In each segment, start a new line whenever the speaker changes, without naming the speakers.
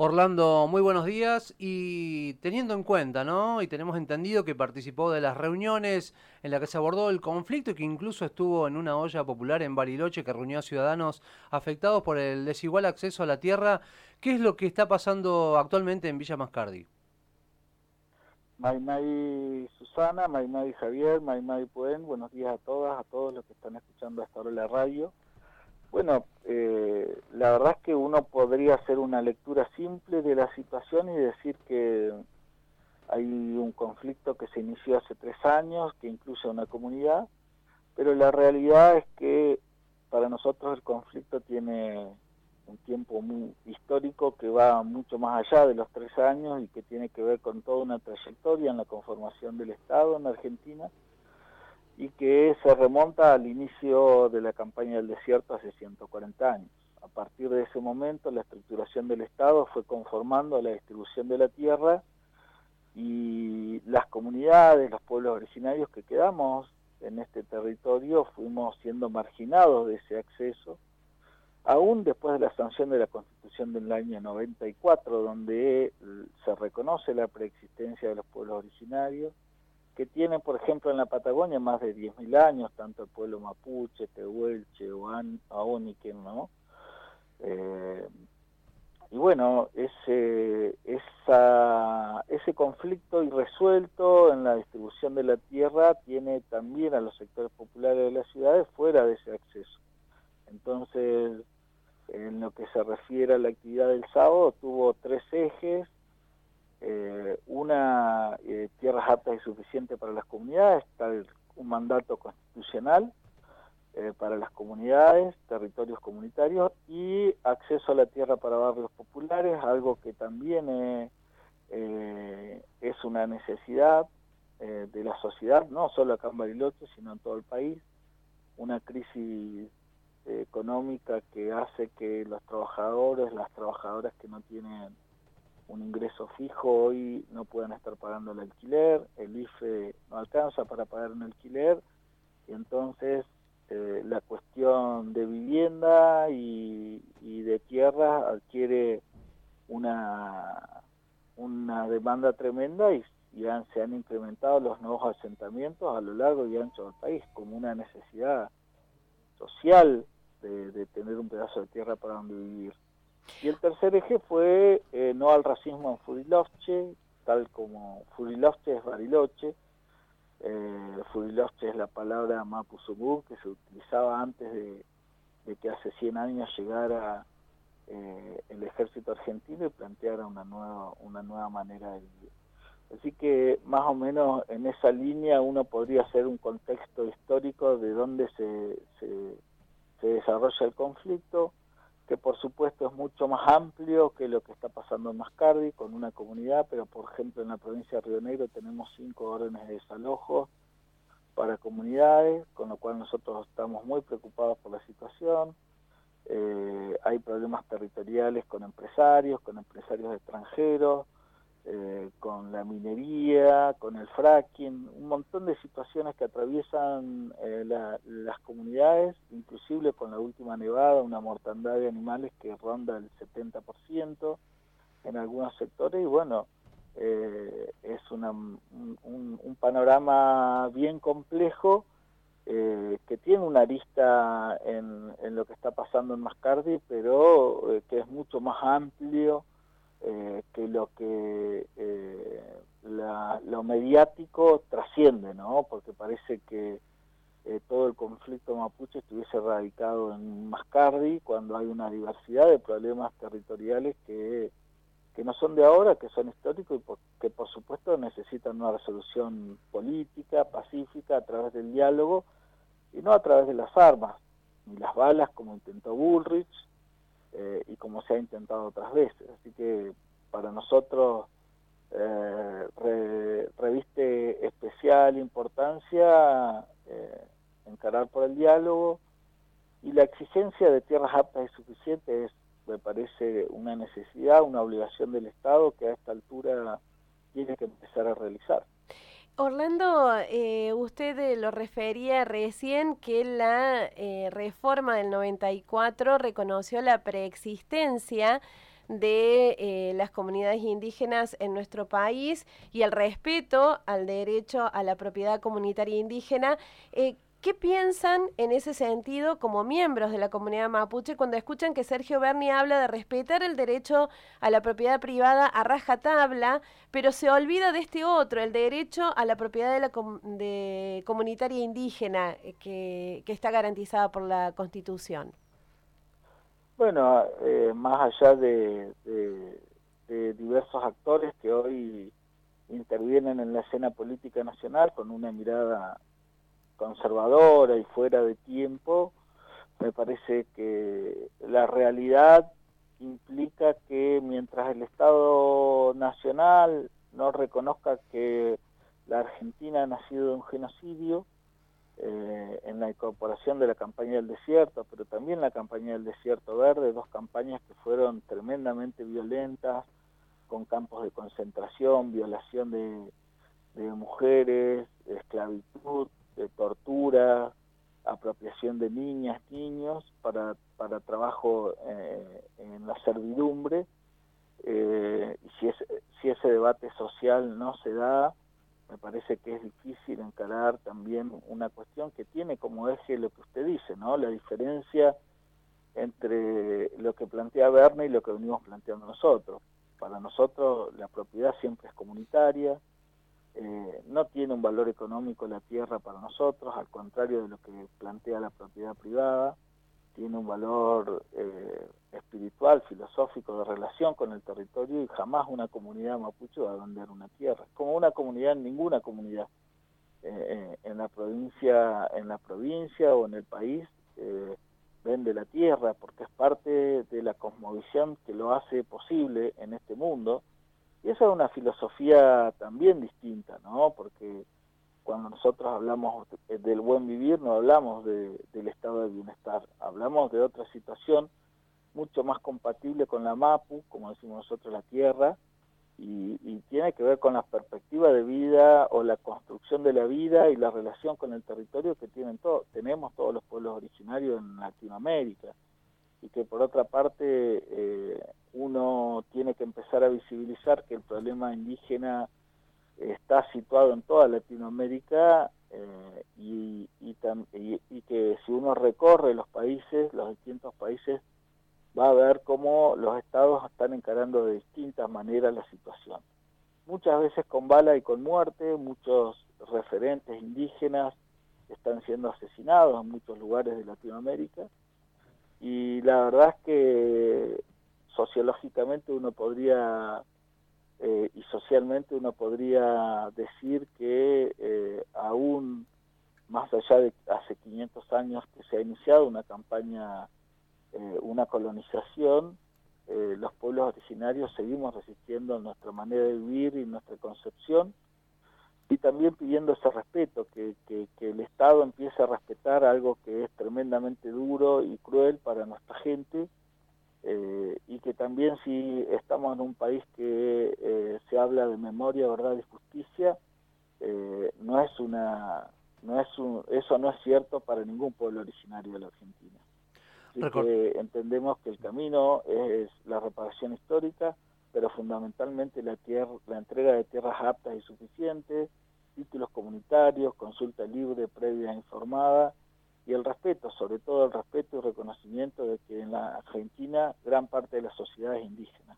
Orlando, muy buenos días y teniendo en cuenta, ¿no? Y tenemos entendido que participó de las reuniones en las que se abordó el conflicto y que incluso estuvo en una olla popular en Bariloche que reunió a ciudadanos afectados por el desigual acceso a la tierra. ¿Qué es lo que está pasando actualmente en Villa Mascardi?
Maymay Susana, Maymay Javier, Maymay Puen, buenos días a todas, a todos los que están escuchando hasta ahora la radio. Bueno, eh, la verdad es que uno podría hacer una lectura simple de la situación y decir que hay un conflicto que se inició hace tres años, que incluye a una comunidad, pero la realidad es que para nosotros el conflicto tiene un tiempo muy histórico que va mucho más allá de los tres años y que tiene que ver con toda una trayectoria en la conformación del Estado en Argentina y que se remonta al inicio de la campaña del desierto hace 140 años. A partir de ese momento la estructuración del Estado fue conformando la distribución de la tierra y las comunidades, los pueblos originarios que quedamos en este territorio fuimos siendo marginados de ese acceso, aún después de la sanción de la Constitución del año 94, donde se reconoce la preexistencia de los pueblos originarios, que tienen, por ejemplo, en la Patagonia más de 10.000 años, tanto el pueblo mapuche, tehuelche, aóniquen, ¿no? Eh, y bueno, ese, ese conflicto irresuelto en la distribución de la tierra tiene también a los sectores populares de las ciudades fuera de ese acceso. Entonces, en lo que se refiere a la actividad del sábado, tuvo tres ejes, eh, una eh, tierras aptas y suficientes para las comunidades, está un mandato constitucional eh, para las comunidades, territorios comunitarios y acceso a la tierra para barrios populares, algo que también es una necesidad de la sociedad, no solo acá en Bariloche, sino en todo el país, una crisis económica que hace que los trabajadores, las trabajadoras que no tienen un ingreso fijo hoy no pueden estar pagando el alquiler, el IFE no alcanza para pagar un alquiler, y entonces eh, la cuestión de vivienda y, de tierra adquiere una, una demanda tremenda y, se han incrementado los nuevos asentamientos a lo largo y ancho del país como una necesidad social de tener un pedazo de tierra para donde vivir. Y el tercer eje fue eh, no al racismo en Furilovche, tal como Furilovche es Bariloche. Eh, Furilovche es la palabra Mapuzungún que se utilizaba antes de, que hace 100 años llegara eh, el ejército argentino y planteara una nueva, una nueva manera de vivir. Así que más o menos en esa línea uno podría hacer un contexto histórico de dónde se, se desarrolla el conflicto, que por supuesto es mucho más amplio que lo que está pasando en Mascardi con una comunidad, pero por ejemplo en la provincia de Río Negro tenemos cinco órdenes de desalojo para comunidades, con lo cual nosotros estamos muy preocupados por la situación. Eh, hay problemas territoriales con empresarios, con empresarios extranjeros, eh, con la minería, con el fracking, un montón de situaciones que atraviesan eh, las comunidades, inclusive con la última nevada, una mortandad de animales que ronda el 70% en algunos sectores. Y bueno, eh, es un, panorama bien complejo que tiene una arista en, en, lo que está pasando en Mascardi, pero que es mucho más amplio eh, que lo que eh, lo mediático trasciende, ¿no? Porque parece que eh, todo el conflicto mapuche estuviese radicado en Mascardi cuando hay una diversidad de problemas territoriales que, que no son de ahora, que son históricos y que por supuesto necesitan una resolución política, pacífica, a través del diálogo y no a través de las armas, ni las balas como intentó Bullrich, eh, y como se ha intentado otras veces. Así que para nosotros eh, reviste especial importancia eh, encarar por el diálogo y la exigencia de tierras aptas y suficientes es, me parece, una necesidad, una obligación del Estado que a esta altura tiene que empezar a realizar.
Orlando, eh, usted eh, lo refería recién que la eh, reforma del 94 reconoció la preexistencia de las comunidades indígenas en nuestro país y el respeto al derecho a la propiedad comunitaria indígena. ¿Qué piensan en ese sentido como miembros de la comunidad mapuche cuando escuchan que Sergio Berni habla de respetar el derecho a la propiedad privada a rajatabla, pero se olvida de este otro, el derecho a la propiedad de la de comunitaria indígena eh, que, está garantizada por la Constitución?
Bueno, eh, más allá de, de diversos actores que hoy intervienen en la escena política nacional con una mirada conservadora y fuera de tiempo, me parece que la realidad implica que mientras el Estado Nacional no reconozca que la Argentina ha nacido de un genocidio, eh, en la incorporación de la campaña del desierto, pero también la campaña del desierto verde, dos campañas que fueron tremendamente violentas, con campos de concentración, violación de, de mujeres, esclavitud, de tortura, apropiación de niñas, niños para, para trabajo eh, en la servidumbre. Eh, y si, si ese debate social no se da, me parece que es difícil encarar también una cuestión que tiene como eje lo que usted dice, ¿no? La diferencia entre lo que plantea Verne y lo que venimos planteando nosotros. Para nosotros la propiedad siempre es comunitaria, eh, no tiene un valor económico la tierra para nosotros, al contrario de lo que plantea la propiedad privada, tiene un valor eh, espiritual, filosófico, de relación con el territorio y jamás una comunidad mapuche va a vender una tierra, como una comunidad ninguna comunidad. Eh, en la provincia en la provincia o en el país vende la tierra porque es parte de la cosmovisión que lo hace posible en este mundo y esa es una filosofía también distinta, ¿no? Porque cuando nosotros hablamos del buen vivir no hablamos del estado de bienestar, hablamos de otra situación mucho más compatible con la MAPU, como decimos nosotros, la tierra, y, y, tiene que ver con la perspectiva de vida o la construcción de la vida y la relación con el territorio que tienen todos, tenemos todos los pueblos originarios en Latinoamérica y que por otra parte eh, uno tiene que empezar a visibilizar que el problema indígena está situado en toda Latinoamérica eh, y, y, que si uno recorre los países, los distintos países, va a ver cómo los estados están encarando de distintas maneras la situación. Muchas veces con bala y con muerte, muchos referentes indígenas están siendo asesinados en muchos lugares de Latinoamérica y la verdad es que sociológicamente uno podría eh, y socialmente uno podría decir que eh, aún más allá de hace 500 años que se ha iniciado una campaña, eh, una colonización, los pueblos originarios seguimos resistiendo nuestra manera de vivir y nuestra concepción también pidiendo ese respeto, que, que, el Estado empiece a respetar algo que es tremendamente duro y cruel para nuestra gente, eh, y que también si estamos en un país que eh, se habla de memoria, verdad y justicia, eh, no es una, no es un, eso no es cierto para ningún pueblo originario de la Argentina. Así que entendemos que el camino es la reparación histórica, pero fundamentalmente la, tierra, la entrega de tierras aptas y suficientes, títulos comunitarios, consulta libre, previa informada y el respeto, sobre todo el respeto y reconocimiento de que en la Argentina gran parte de la sociedad es indígena.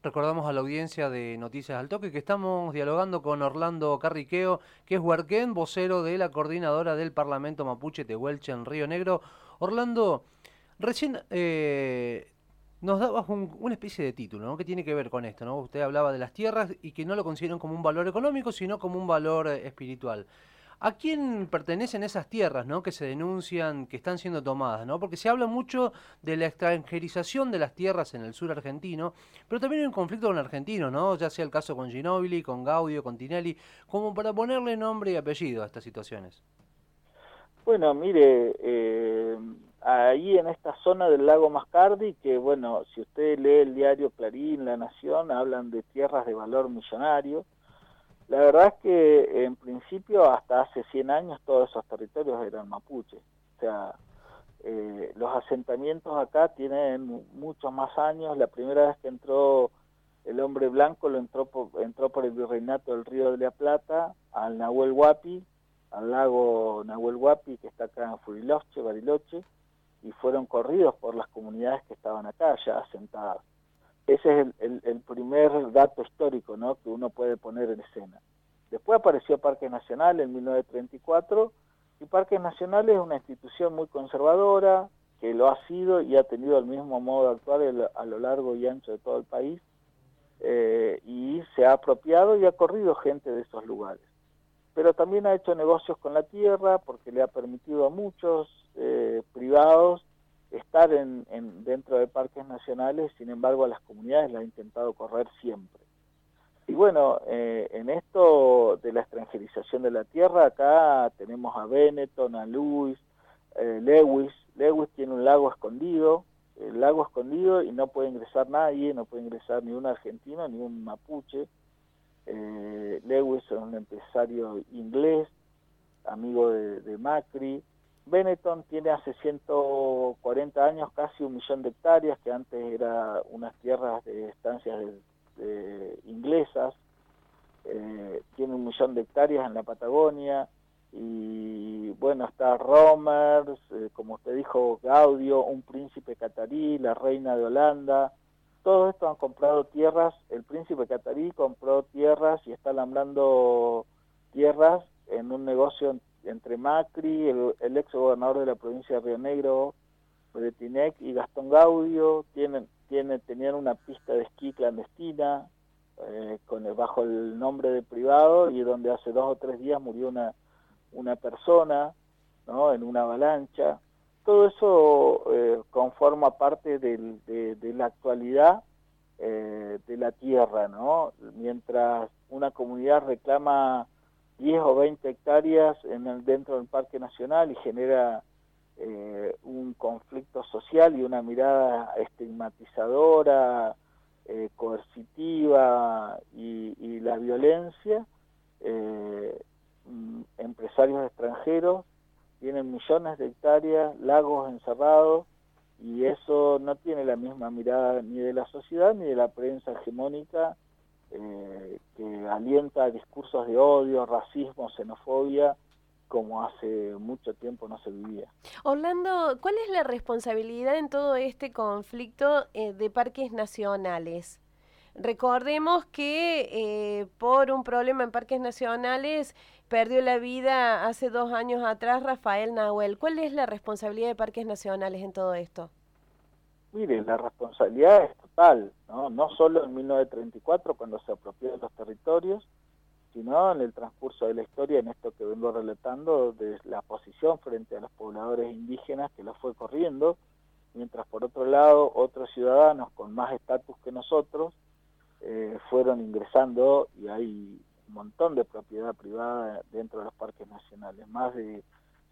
Recordamos a la audiencia de Noticias al Toque que estamos dialogando con Orlando Carriqueo, que es huarquén, vocero de la coordinadora del Parlamento Mapuche Tehuelche en Río Negro. Orlando, recién eh, nos dabas una especie de título, ¿no? Que tiene que ver con esto, ¿no? Usted hablaba de las tierras y que no lo consideran como un valor económico, sino como un valor eh, espiritual. ¿A quién pertenecen esas tierras, ¿no? Que se denuncian, que están siendo tomadas, ¿no? Porque se habla mucho de la extranjerización de las tierras en el sur argentino, pero también hay un conflicto con argentinos, ¿no? Ya sea el caso con Ginóbili, con Gaudio, con Tinelli, como para ponerle nombre y apellido a estas situaciones.
Bueno, mire, eh, ahí en esta zona del lago Mascardi, que bueno, si usted lee el diario Clarín, La Nación, hablan de tierras de valor millonario. La verdad es que en principio hasta hace 100 años todos esos territorios eran mapuches. O sea, eh, los asentamientos acá tienen muchos más años. La primera vez que entró el hombre blanco lo entró por, entró por el virreinato del Río de la Plata al Nahuel Huapi, al lago Nahuel Huapi que está acá en Furiloche, Bariloche, y fueron corridos por las comunidades que estaban acá ya asentadas. Ese es el, primer dato histórico ¿no? que uno puede poner en escena. Después apareció Parque Nacional en 1934 y Parques Nacional es una institución muy conservadora que lo ha sido y ha tenido el mismo modo de actuar a lo largo y ancho de todo el país eh, y se ha apropiado y ha corrido gente de esos lugares. Pero también ha hecho negocios con la tierra porque le ha permitido a muchos eh, privados estar en, dentro de parques nacionales, sin embargo a las comunidades la ha intentado correr siempre. Y bueno, eh, en esto de la extranjerización de la tierra, acá tenemos a Benetton, a Lewis, Lewis. Lewis tiene un lago escondido, el lago escondido y no puede ingresar nadie, no puede ingresar ni un argentino ni un mapuche. Eh, Lewis es un empresario inglés, amigo de, Macri. Benetton tiene hace 140 años casi un millón de hectáreas, que antes era unas tierras de estancias inglesas. Eh, tiene un millón de hectáreas en la Patagonia y bueno, está Romers, eh, como usted dijo, Gaudio, un príncipe catarí, la reina de Holanda, todo esto han comprado tierras, el príncipe catarí compró tierras y está alambrando tierras en un negocio entre Macri, el, ex gobernador de la provincia de Río Negro, Bretinec y Gastón Gaudio, tienen, tienen, tenían una pista de esquí clandestina eh, con bajo el nombre de privado y donde hace dos o tres días murió una una persona, ¿no? En una avalancha. Todo eso eh, conforma parte de, la actualidad eh, de la tierra, ¿no? Mientras una comunidad reclama 10 o 20 hectáreas en el, dentro del Parque Nacional y genera eh, un conflicto social y una mirada estigmatizadora, coercitiva y, y, la violencia, Mm, empresarios extranjeros, tienen millones de hectáreas, lagos encerrados, y eso no tiene la misma mirada ni de la sociedad ni de la prensa hegemónica eh, que alienta discursos de odio, racismo, xenofobia, como hace mucho tiempo no se vivía.
Orlando, ¿cuál es la responsabilidad en todo este conflicto eh, de parques nacionales? Recordemos que eh, por un problema en parques nacionales perdió la vida hace dos años atrás Rafael Nahuel. ¿Cuál es la responsabilidad de parques nacionales en todo esto?
Mire, la responsabilidad es total, ¿no? no solo en 1934 cuando se apropió de los territorios, sino en el transcurso de la historia, en esto que vengo relatando, de la posición frente a los pobladores indígenas que los fue corriendo, mientras por otro lado otros ciudadanos con más estatus que nosotros eh, fueron ingresando y hay un montón de propiedad privada dentro de los parques nacionales, más de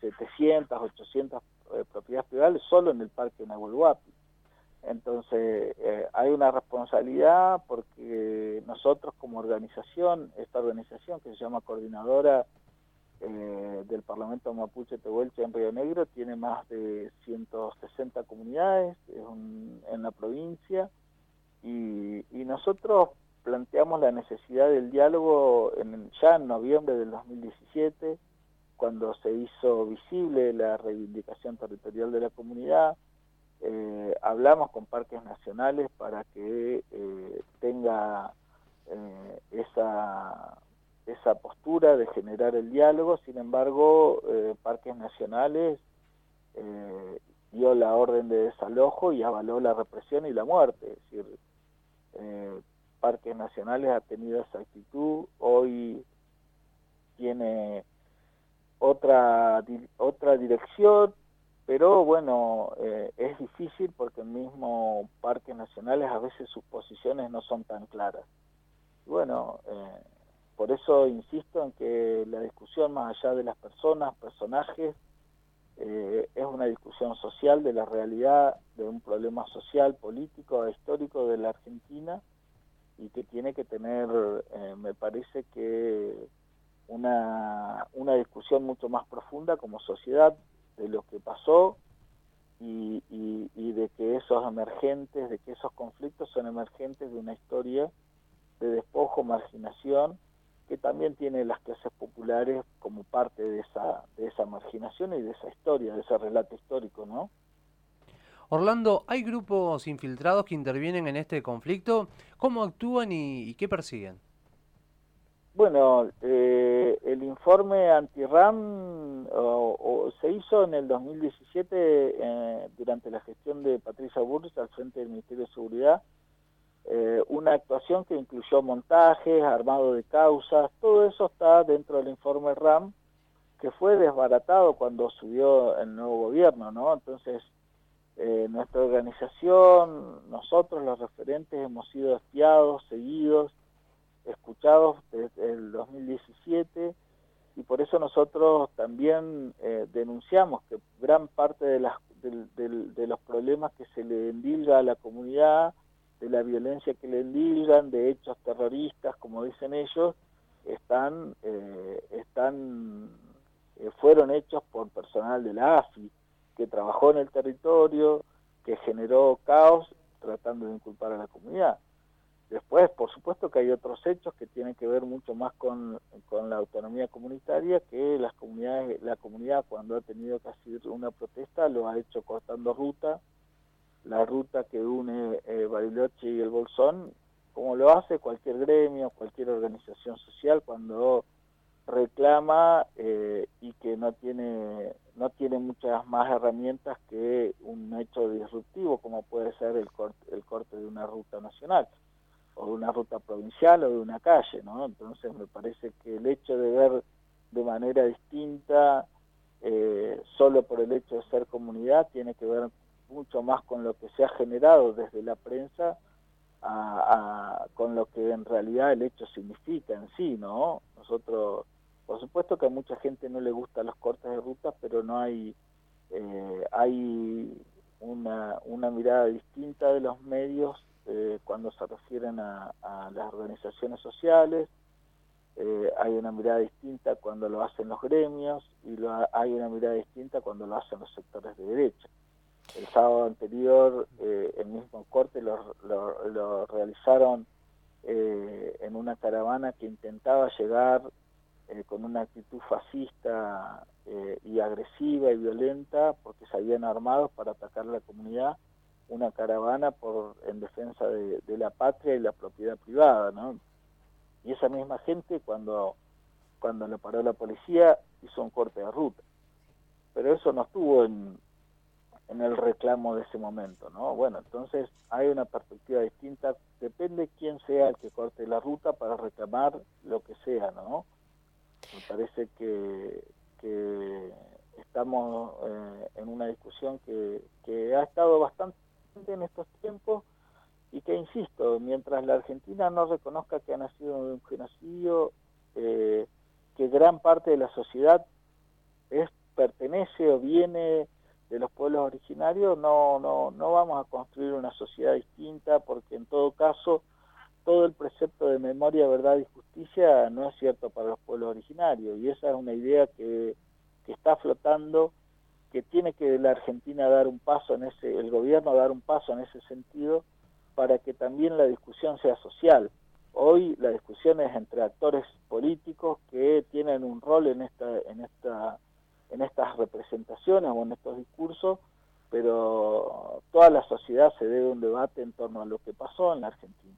700, 800 eh, propiedades privadas solo en el Parque Nahuel. Entonces, eh, hay una responsabilidad porque nosotros como organización, esta organización que se llama Coordinadora del Parlamento Mapuche Tehuelche en Río Negro, tiene más de 160 comunidades en la provincia, y, nosotros planteamos la necesidad del diálogo en, ya en noviembre del 2017, cuando se hizo visible la reivindicación territorial de la comunidad. Eh, hablamos con parques nacionales para que eh, tenga eh, esa, esa postura de generar el diálogo, sin embargo, parques nacionales dio la orden de desalojo y avaló la represión y la muerte. Es decir, eh, Parques Nacionales ha tenido esa actitud, hoy tiene otra, otra dirección, pero bueno, eh, es difícil porque el mismo Parques Nacionales a veces sus posiciones no son tan claras. Bueno, eh, por eso insisto en que la discusión más allá de las personas, personajes, eh, es una discusión social de la realidad de un problema social, político, histórico de la Argentina y que tiene que tener, eh, me parece que una, una discusión mucho más profunda como sociedad de lo que pasó y, y, de que esos emergentes, de que esos conflictos son emergentes de una historia de despojo, marginación, que también tiene las clases populares como parte de esa, de esa marginación y de esa historia, de ese relato histórico, ¿no?
Orlando, ¿hay grupos infiltrados que intervienen en este conflicto? ¿Cómo actúan y, qué persiguen?
Bueno, eh, el informe anti-RAM se hizo en el 2017 eh, durante la gestión de Patricia Burris al frente del Ministerio de Seguridad. Eh, una actuación que incluyó montajes, armado de causas, todo eso está dentro del informe RAM que fue desbaratado cuando subió el nuevo gobierno, ¿no? Entonces, eh, nuestra organización, nosotros los referentes hemos sido espiados, seguidos, escuchados desde el 2017 y por eso nosotros también eh, denunciamos que gran parte de, las, de, los problemas que se le endilga a la comunidad, de la violencia que le endilgan, de hechos terroristas, como dicen ellos, están, eh, están fueron hechos por personal de la AFI que trabajó en el territorio, que generó caos tratando de inculpar a la comunidad. Después, por supuesto que hay otros hechos que tienen que ver mucho más con, la autonomía comunitaria, que las comunidades, la comunidad cuando ha tenido que hacer una protesta lo ha hecho cortando ruta, la ruta que une eh, Bariloche y el Bolsón, como lo hace cualquier gremio, cualquier organización social cuando reclama eh, y que no tiene no tiene muchas más herramientas que un hecho disruptivo como puede ser el corte, el corte de una ruta nacional o de una ruta provincial o de una calle, ¿no? Entonces me parece que el hecho de ver de manera distinta eh, solo por el hecho de ser comunidad tiene que ver mucho más con lo que se ha generado desde la prensa con lo que en realidad el hecho significa en sí, ¿no? Nosotros por supuesto que a mucha gente no le gustan los cortes de ruta, pero no hay, eh, hay una, una mirada distinta de los medios eh, cuando se refieren a, las organizaciones sociales, eh, hay una mirada distinta cuando lo hacen los gremios y hay una mirada distinta cuando lo hacen los sectores de derecha. El sábado anterior el mismo corte lo, lo realizaron en una caravana que intentaba llegar eh, con una actitud fascista eh, y agresiva y violenta porque se habían armado para atacar a la comunidad una caravana por en defensa de, la patria y la propiedad privada, ¿no? Y esa misma gente cuando cuando lo paró la policía hizo un corte de ruta. Pero eso no estuvo en, en el reclamo de ese momento, ¿no? Bueno, entonces hay una perspectiva distinta, depende quién sea el que corte la ruta para reclamar lo que sea, ¿no? Me parece que, estamos eh, en una discusión que, ha estado bastante en estos tiempos y que, insisto, mientras la Argentina no reconozca que ha nacido un genocidio, eh, que gran parte de la sociedad es pertenece o viene de los pueblos originarios, no, no, no vamos a construir una sociedad distinta porque en todo caso todo el precepto de memoria, verdad y justicia no es cierto para los pueblos originarios y esa es una idea que, que está flotando, que tiene que la Argentina dar un paso en ese, el gobierno dar un paso en ese sentido para que también la discusión sea social. Hoy la discusión es entre actores políticos que tienen un rol en esta, en esta, en estas representaciones o en estos discursos, pero toda la sociedad se debe un debate en torno a lo que pasó en la Argentina.